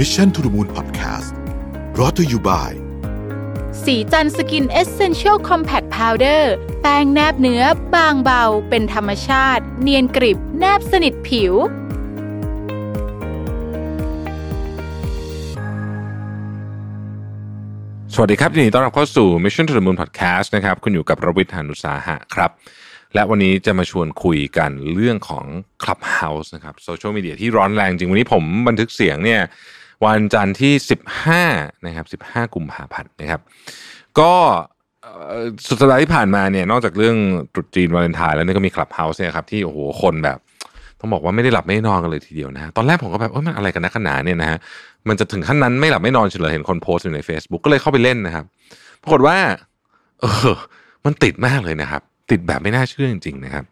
Mission to the Moon Podcast รอ t ธออยู่บ่ายสีจันสกินเอเซนเชียลคอมแพคพาวเดอร์แป้งแนบเนื้อบางเบา เป็นธรรมชาติ เนียนกริบ แนบสนิทผิว สวัสดีครับยินดีต้อนรับเข้าสู่ Mission to the Moon Podcast นะครับ คุณอยู่กับรวิศ หาญอุตสาหะครับ และวันนี้จะมาชวนคุยกันเรื่องของ Clubhouse นะครับโซเชียลมีเดียที่ร้อนแรงจริง วันนี้ผมบันทึกเสียงเนี่ย วันจันทร์ที่ 15นะครับ15 กุมภาพันธ์นะครับ ก็สุดสัปดาห์ที่ผ่านมาเนี่ยนอกจากเรื่องตรุษจีนวาเลนไทน์แล้วเนี่ยก็มี Clubhouse เนี่ยครับที่โอ้โหคนแบบ ต้องบอกว่าไม่ได้หลับไม่ได้นอนกันเลยทีเดียวนะตอนแรกผมก็แบบเอ้ยมันอะไรกันนักขนาดเนี่ยนะฮะมันจะถึงขั้นนั้นไม่หลับไม่นอนเฉลยเห็นคนโพสต์อยู่ใน Facebook ก็เลยเข้าไปเล่นนะครับ ปรากฏว่า เออ มันติดมากเลยนะครับ ติดแบบไม่น่าเชื่อจริงๆนะครับ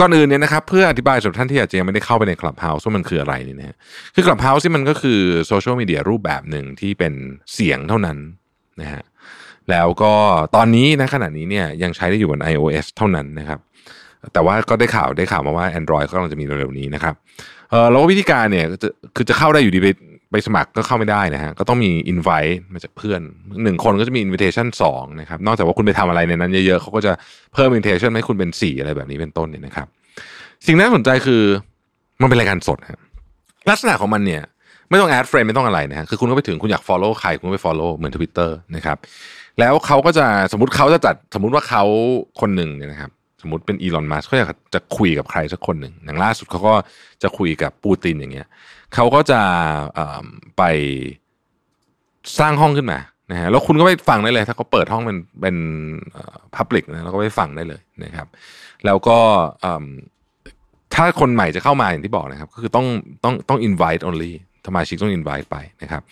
ก่อนอื่นเนี่ยนะครับเพื่ออธิบายสำหรับท่านที่อาจจะยังไม่ได้เข้าไปใน Clubhouse ว่ามันคืออะไรนี่นะฮะคือ Clubhouse ที่มันก็คือโซเชียลมีเดียรูปแบบหนึ่งที่เป็นเสียงเท่านั้นนะฮะแล้วก็ตอนนี้นะขณะนี้เนี่ยยังใช้ได้อยู่บน iOS เท่านั้นนะครับแต่ว่าก็ได้ข่าวได้ข่าวมาว่า Android ก็กำลังจะมีเร็วๆนี้นะครับเออแล้วก็วิธีการเนี่ยก็จะคือจะเข้าได้อยู่ดี ไปสมัครก็เข้าไม่ได้นะฮะก็ต้องมี invite มาจากเพื่อนหนึ่งคนก็จะมี invitation สองนะครับนอกจากว่าคุณไปทำอะไรในนั้นเยอะๆเขาก็จะเพิ่ม invitation ให้คุณเป็นสี่อะไรแบบนี้เป็นต้นเนี่ยนะครับ สิ่งน่าสนใจคือมันเป็นรายการสดฮะลักษณะของมันเนี่ยไม่ต้อง add friend ไม่ต้องอะไรนะฮะคือคุณก็ไปถึงคุณอยาก follow ใครคุณก็ไป follow เหมือน Twitter นะครับแล้วเขาก็จะสมมติเขาจะจัดสมมติว่าเขาคนหนึ่งเนี่ยนะครับสมมติเป็นอีลอนมัสก์เขาอยากจะคุยกับใครสักคนหนึ่งอย่างล่าสุดเขาก็จะคุยกับปูตินอย่างเงี้ย เขาก็จะไปสร้างห้องขึ้นมานะฮะแล้วคุณก็ไปฟังได้เลย ถ้าเขาเปิดห้องเป็นเป็นพับลิกนะแล้วก็ไปฟังได้เลยนะครับ แล้วก็ถ้าคนใหม่จะเข้ามาอย่างที่บอกนะครับ ก็คือต้องต้องต้อง invite only สมาชิกต้อง invite ไปนะครับ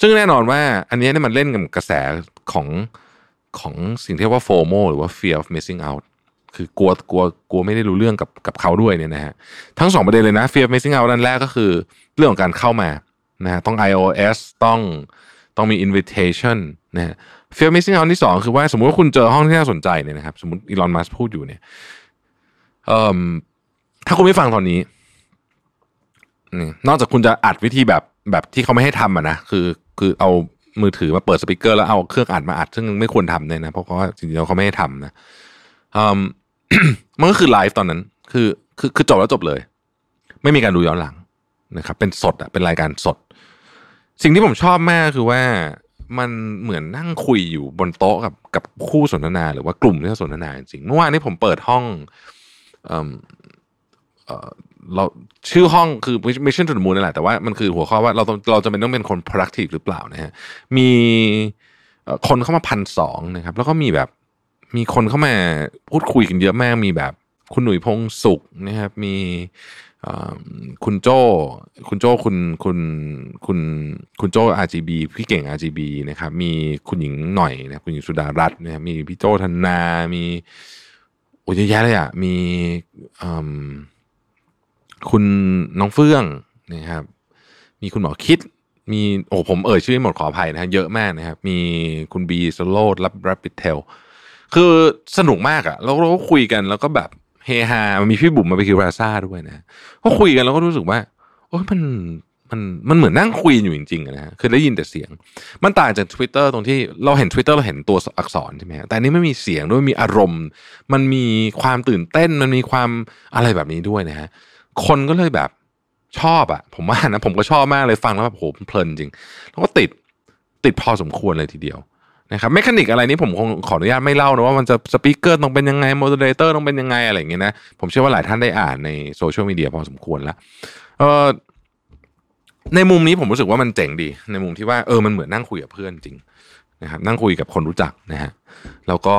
ซึ่งแน่นอนว่าอันนี้เนี่ยมันเล่นกับกระแสของของสิ่งที่เรียกว่า FOMO หรือว่า fear of missing out คือกลัวกลัวกลัวไม่ได้รู้เรื่องกับกับเขาด้วยเนี่ยนะฮะทั้งสองประเด็นเลยนะ fear of missing out อันแรกก็คือ เรื่องของการเข้ามานะฮะต้อง iOS ต้องต้องมี invitation นะฮะ fear of missing out อันที่สองคือว่าสมมติว่าคุณเจอห้องที่น่าสนใจเนี่ยนะครับ สมมติอีลอนมัสพูดอยู่เนี่ยเอ่อถ้าคุณไม่ฟังตอนนี้นอกจากคุณจะอัดวิธีแบบแบบที่เขาไม่ให้ทำอะนะคือคือเอามือถือมาเปิดสปีกเกอร์แล้วเอาเครื่องอัดมาอัด ซึ่งไม่ควรทำเนี่ยนะเพราะว่าจริงๆเขาไม่ให้ทำนะอื มันก็คือไลฟ์ตอนนั้น คือคือคือจบแล้วจบเลย ไม่มีการดูย้อนหลังนะครับ เป็นสดอะเป็นรายการสด สิ่งที่ผมชอบมากคือว่ามันเหมือนนั่งคุยอยู่บนโต๊ะกับกับคู่สนทนา หรือว่ากลุ่มที่สนทนาจริงเมื่อวานนี้ผมเปิดห้องเอิ่มเอ่อเราชื่อห้องคือ Mission to the Moon นั่นแหละแต่ว่ามันคือหัวข้อว่าเราเราจะเป็นต้องเป็นคน productive หรือเปล่านะฮะมีคนเข้ามาพันสองนะครับ แล้วก็มีแบบ มีคนเข้ามาพูดคุยกันเยอะมากมีแบบคุณหนุ่ยพงสุขนะครับ มีคุณโจ้คุณโจ้คุณคุณคุณคุณโจ้ RGB พี่เก่ง RGB นะครับ มีคุณหญิงหน่อยนะคุณหญิงสุดารัตน์นะครับมีพี่โจ้ธนา มีโอ้ยเยอะแยะเลยอะมีคุณน้องเฟื่องนะครับ มีคุณหมอคิด มีโอ้ผมเอ่ยชื่อหมดขออภัยนะฮะเยอะมากนะครับ มีคุณบีสโลดรับรับปิดเทล คือสนุกมากอะแล้วเราก็คุยกันแล้วก็แบบเฮฮามันมีพี่บุ๋มมาไปคิวราซ่าด้วยนะก็คุยกันแล้วก็รู้สึกว่าโอ้ยมันมันมันเหมือนนั่งคุยอยู่จริงๆนะฮะคือได้ยินแต่เสียง มันต่างจาก Twitter ตรงที่เราเห็น Twitter เราเห็นตัวอักษรใช่ไหมฮะแต่อันนี้ไม่มีเสียงด้วยมีอารมณ์ มันมีความตื่นเต้นมันมีความอะไรแบบนี้ด้วยนะฮะคนก็เลยแบบชอบอะผมว่านะผมก็ชอบมากเลยฟังแล้วแบบโหเพลินจริง แล้วก็ติดติดพอสมควรเลยทีเดียว นะครับ mechanic อะไรนี้ผมคงขออนุญาตไม่เล่านะว่ามันจะ speaker ต้องเป็นยังไง moderator ต้องเป็นยังไงอะไรอย่างเงี้ยนะผมเชื่อว่าหลายท่านได้อ่านใน social media พอสมควรแล้วเออในมุมนี้ผมรู้สึกว่ามันเจ๋งดี ในมุมที่ว่าเออมันเหมือนนั่งคุยกับเพื่อนจริงนะครับนั่งคุยกับคนรู้จักนะฮะแล้วก็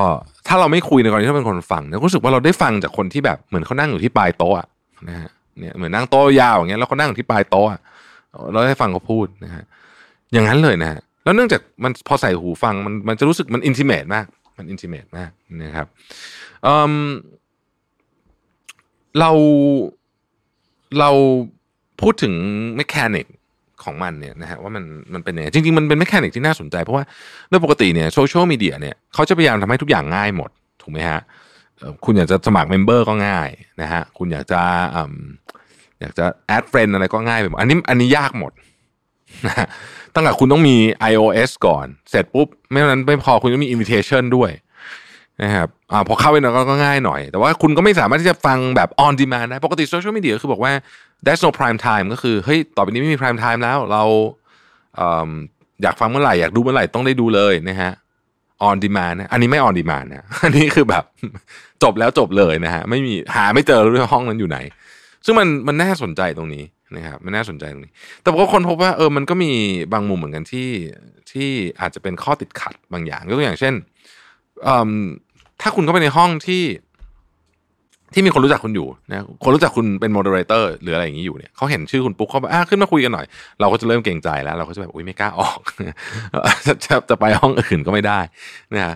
ถ้าเราไม่คุยในกรณีที่เป็นคนฟังเนี่ยรู้สึกว่าเราได้ฟังจากคนที่แบบเหมือนเขานั่งอยู่ที่ปลายโต๊ะอะนะฮะเนี่ยเหมือนนั่งโต๊ะยาวอย่างเงี้ยแล้วเขานั่งอยู่ที่ปลายโต๊ะอะเราได้ฟังเขาพูดนะฮะอย่างนั้นเลยนะฮะ แล้วเนื่องจากมันพอใส่หูฟังมันมันจะรู้สึกมัน intimate มาก มัน intimate มากนะครับเราเราพูดถึง mechanic ของมันเนี่ยนะฮะว่ามันมันเป็นยังไงจริงๆ มันเป็น mechanic ที่น่าสนใจ เพราะว่าโดยปกติเนี่ย social media เนี่ยเขาจะพยายามทำให้ทุกอย่างง่ายหมด ถูกไหมฮะคุณอยากจะสมัคร member ก็ง่ายนะฮะคุณอยากจะอยากจะ add friend อะไรก็ง่ายไปหมดอันนี้อันนี้ยากหมด ตั้งแต่คุณต้องมี iOS ก่อน เสร็จปุ๊บ ไม่นั้นไม่พอคุณต้องมี invitation ด้วยนะครับอ่าพอเข้าไปหน่อยก็ง่ายหน่อย แต่ว่าคุณก็ไม่สามารถที่จะฟังแบบ on demand ได้ปกติ social media คือบอกว่า there's no prime time ก็คือเฮ้ยต่อไปนี้ไม่มี prime time แล้วเราอยากฟังเมื่อไหร่ อยากดูเมื่อไหร่ต้องได้ดูเลยนะฮะ on demand นะอันนี้ไม่ on demand นะอันนี้คือแบบจบแล้วจบเลยนะฮะไม่มีหาไม่เจอด้วยห้องนั้นอยู่ไหน ซึ่งมันมันน่าสนใจตรงนี้ นะครับมันน่าสนใจตรงนี้ แต่ก็คนพบว่าเออมันก็มีบางมุมเหมือนกันที่ที่อาจจะเป็นข้อติดขัดบางอย่างยกตัวอย่างเช่นถ้าคุณเข้าไปในห้องที่ที่มีคนรู้จักคุณอยู่นะคนรู้จักคุณเป็นโมเดเลเตอร์หรืออะไรอย่างนี้อยู่เนี่ยเขาเห็นชื่อคุณปุ๊บเขาบอกอะขึ้นมาคุยกันหน่อย เราก็จะเริ่มเกรงใจแล้ว เราก็จะแบบอุ้ยไม่กล้าออกจะจะไปห้องอื่นก็ไม่ได้นะฮะ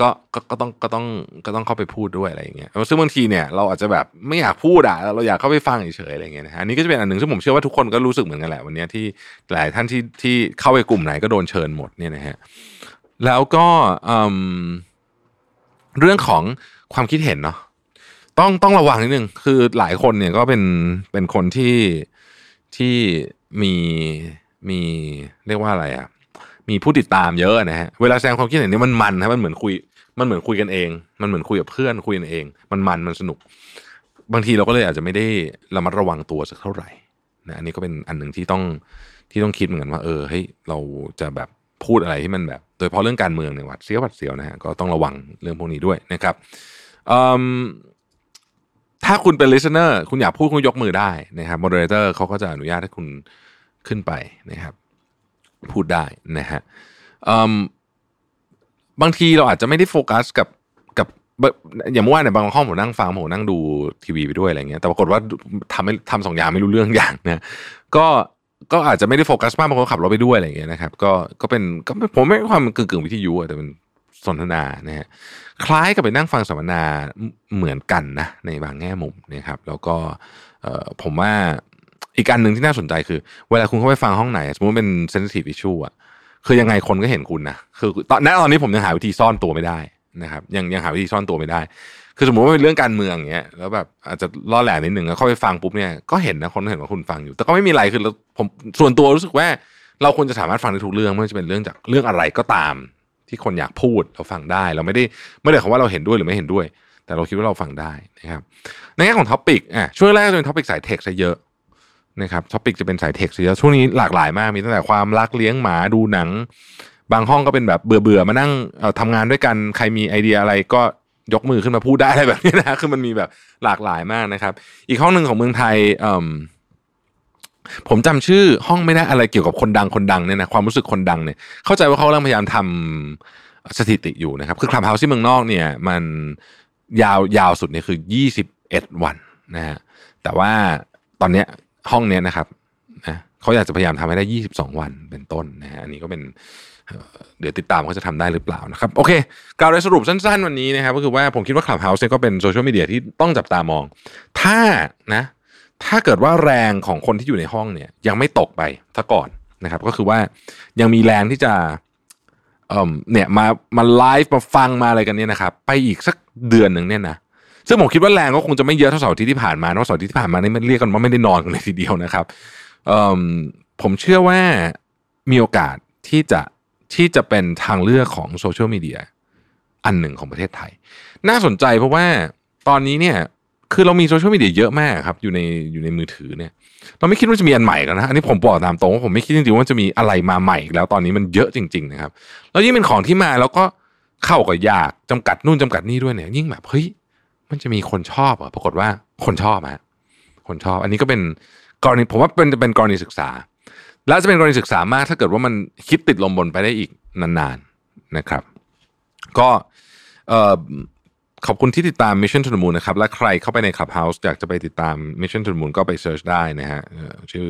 ก็ก็ก็ต้องก็ต้องก็ต้องเข้าไปพูดด้วยอะไรอย่างเงี้ยซึ่งบางทีเนี่ยเราอาจจะแบบไม่อยากพูดอะเราอยากเข้าไปฟังเฉยๆอะไรเงี้ยนะฮะอันนี้ก็จะเป็นอันหนึ่งซึ่งผมเชื่อว่าทุกคนก็รู้สึกเหมือนกันแหละวันนี้ที่หลายท่านที่ที่เข้าไปกลุ่มไหนก็โดนเชิญหมดเนี่ยนะฮะแล้วก็เรื่องของความคิดเห็นเนาะต้องต้องระวังนิดนึงคือหลายคนเนี่ยก็เป็นเป็นคนที่ที่มีมีเรียกว่าอะไรอะ่ะ มีผู้ติดตามเยอะนะฮะเวลาแสดงความคิดเห็นนี่มันมันนะมันเหมือนคุย มันเหมือนคุยกันเอง มันเหมือนคุยกับเพื่อนคุยกันเอง มันมันมันสนุก บางทีเราก็เลยอาจจะไม่ได้ระมัดระวังตัวสักเท่าไหร่นะอันนี้ก็เป็นอันหนึ่งที่ต้องที่ต้องคิดเหมือนกันว่า เออเฮ้ยเราจะแบบพูดอะไรที่มันแบบ โดยเฉพาะเรื่องการเมืองเนี่ยวัดเสียววัดเสียวนะฮะก็ต้องระวังเรื่องพวกนี้ด้วยนะครับถ้าคุณเป็น listener คุณอยากพูดคุณยกมือได้นะครับ moderator เขาก็จะอนุญาตให้คุณขึ้นไปนะครับ พูดได้นะฮะบางทีเราอาจจะไม่ได้โฟกัสกับกับอย่างเมื่อวานเนี่ยบางห้องผมนั่งฟังผมนั่งดูทีวีไปด้วยอะไรเงี้ยแต่ปรากฏว่าทำไม่ทำสองอย่างไม่รู้เรื่องอย่างนะก็ก็อาจจะไม่ได้โฟกัสมากบางคนขับรถไปด้วยอะไรเงี้ยนะครับ ก็ก็เป็นก็ผมไม่ความกึ่งกึ่งวิทยุแต่เป็นสนทนานะฮะคล้ายกับไปนั่งฟังสัมมนาเหมือนกันนะในบางแง่มุมนะครับ แล้วก็ผมว่า อีกอันหนึ่งที่น่าสนใจคือ เวลาคุณเข้าไปฟังห้องไหน สมมติเป็น sensitive issue อะคือยังไงคนก็เห็นคุณนะคือตอนนั้นตอนนี้ผมยังหาวิธีซ่อนตัวไม่ได้นะครับ ยังยังหาวิธีซ่อนตัวไม่ได้ คือสมมติว่าเป็นเรื่องการเมืองอย่างเงี้ยแล้วแบบอาจจะล่อแหลมนิดหนึ่งแล้วเข้าไปฟังปุ๊บเนี่ยก็เห็นนะคนเห็นว่าคุณฟังอยู่ แต่ก็ไม่มีอะไรคือผมส่วนตัวรู้สึกว่า เราควรจะสามารถฟังได้ทุกเรื่องไม่ว่าจะเป็นเรื่องจากเรื่องอะไรก็ตาม ที่คนอยากพูดเราฟังได้ เราไม่ได้ไม่ได้คำว่าเราเห็นด้วยหรือไม่เห็นด้วย แต่เราคิดว่าเราฟังได้นะครับในแง่ของ topic อะช่วงแรกจะเป็น topic สาย tech ซะเยอะ นะครับ topic จะเป็นสาย tech ซะเยอะช่วงนี้หลากหลายมากมีตั้งแต่ความรักเลี้ยงหมาดูหนัง บางห้องก็เป็นแบบเบื่อเบื่อมานั่งทำงานด้วยกันใครมีไอเดียอะไรก็ยกมือขึ้นมาพูดได้อะไรแบบนี้นะคือมันมีแบบหลากหลายมากนะครับ อีกห้องหนึ่งของเมืองไทยผมจำชื่อห้องไม่ได้อะไรเกี่ยวกับคนดังคนดังเนี่ยนะความรู้สึกคนดังเนี่ยเข้าใจว่าเขากำลังพยายามทำสถิติอยู่นะครับ คือคลับเฮาส์ที่เมืองนอกเนี่ยมันยาวยาวสุดเนี่ยคือยี่สิบเอ็ดวันนะฮะแต่ว่าตอนเนี้ย ห้องเนี้ยนะครับนะเขาอยากจะพยายามทำให้ได้ยี่สิบสองวันเป็นต้นนะฮะอันนี้ก็เป็นเดี๋ยวติดตามเขาจะทำได้หรือเปล่านะครับ โอเคกล่าวโดยสรุปสั้นๆ วันนี้นะครับก็คือว่าผมคิดว่า Clubhouse เนี่ยก็เป็น social media ที่ต้องจับตามอง ถ้านะ ถ้าเกิดว่าแรงของคนที่อยู่ในห้องเนี่ย ยังไม่ตกไปซะก่อนนะครับ ก็คือว่ายังมีแรงที่จะเอ่อเนี่ยมามาไลฟ์มาฟังมาอะไรกันเนี่ยนะครับ ไปอีกสักเดือนหนึ่งเนี่ยนะ ซึ่งผมคิดว่าแรงก็คงจะไม่เยอะเท่าเสาร์อาทิตย์ที่ผ่านมาเพราะเสาร์อาทิตย์ที่ผ่านมานี่มันเรียกกันว่าไม่ได้นอนกันเลยทีเดียวนะครับผมเชื่อว่ามีโอกาสที่จะที่จะเป็นทางเลือกของโซเชียลมีเดียอันหนึ่งของประเทศไทย น่าสนใจเพราะว่าตอนนี้เนี่ยคือเรามีโซเชียลมีเดียเยอะมากครับอยู่ในอยู่ในมือถือเนี่ย เราไม่คิดว่าจะมีอันใหม่กันนะ อันนี้ผมบอกตามตรงว่าผมไม่คิดจริงๆว่าจะมีอะไรมาใหม่แล้วตอนนี้มันเยอะจริง ๆ นะครับ แล้วยิ่งเป็นของที่มาแล้วก็เข้ากับยากจำกัดนู่นจำกัดนี่ด้วยเนี่ย ยิ่งแบบเฮ้ย มันจะมีคนชอบอะปรากฏว่าคนชอบฮะคนชอบ อันนี้ก็เป็นกรณีผมว่าเป็นจะเป็นกรณีศึกษา แล้วจะเป็นกรณีศึกษามากถ้าเกิดว่ามันคิดติดลมบนไปได้อีกนานๆนะครับ ก็เอ่อขอบคุณที่ติดตาม Mission to the Moon นะครับ และใครเข้าไปใน Clubhouse อยากจะไปติดตาม Mission to the Moon ก็ไป search ได้นะฮะชื่อ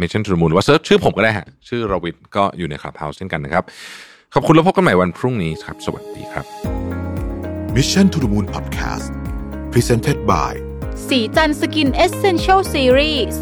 Mission to the Moon ว่า search ชื่อผมก็ได้ฮะชื่อรวิศก็อยู่ใน Clubhouse เช่นกันนะครับ ขอบคุณแล้วพบกันใหม่วันพรุ่งนี้ครับ สวัสดีครับ Mission to the Moon Podcast Presented by สีจันสกินเอเซนเชลซีรีส์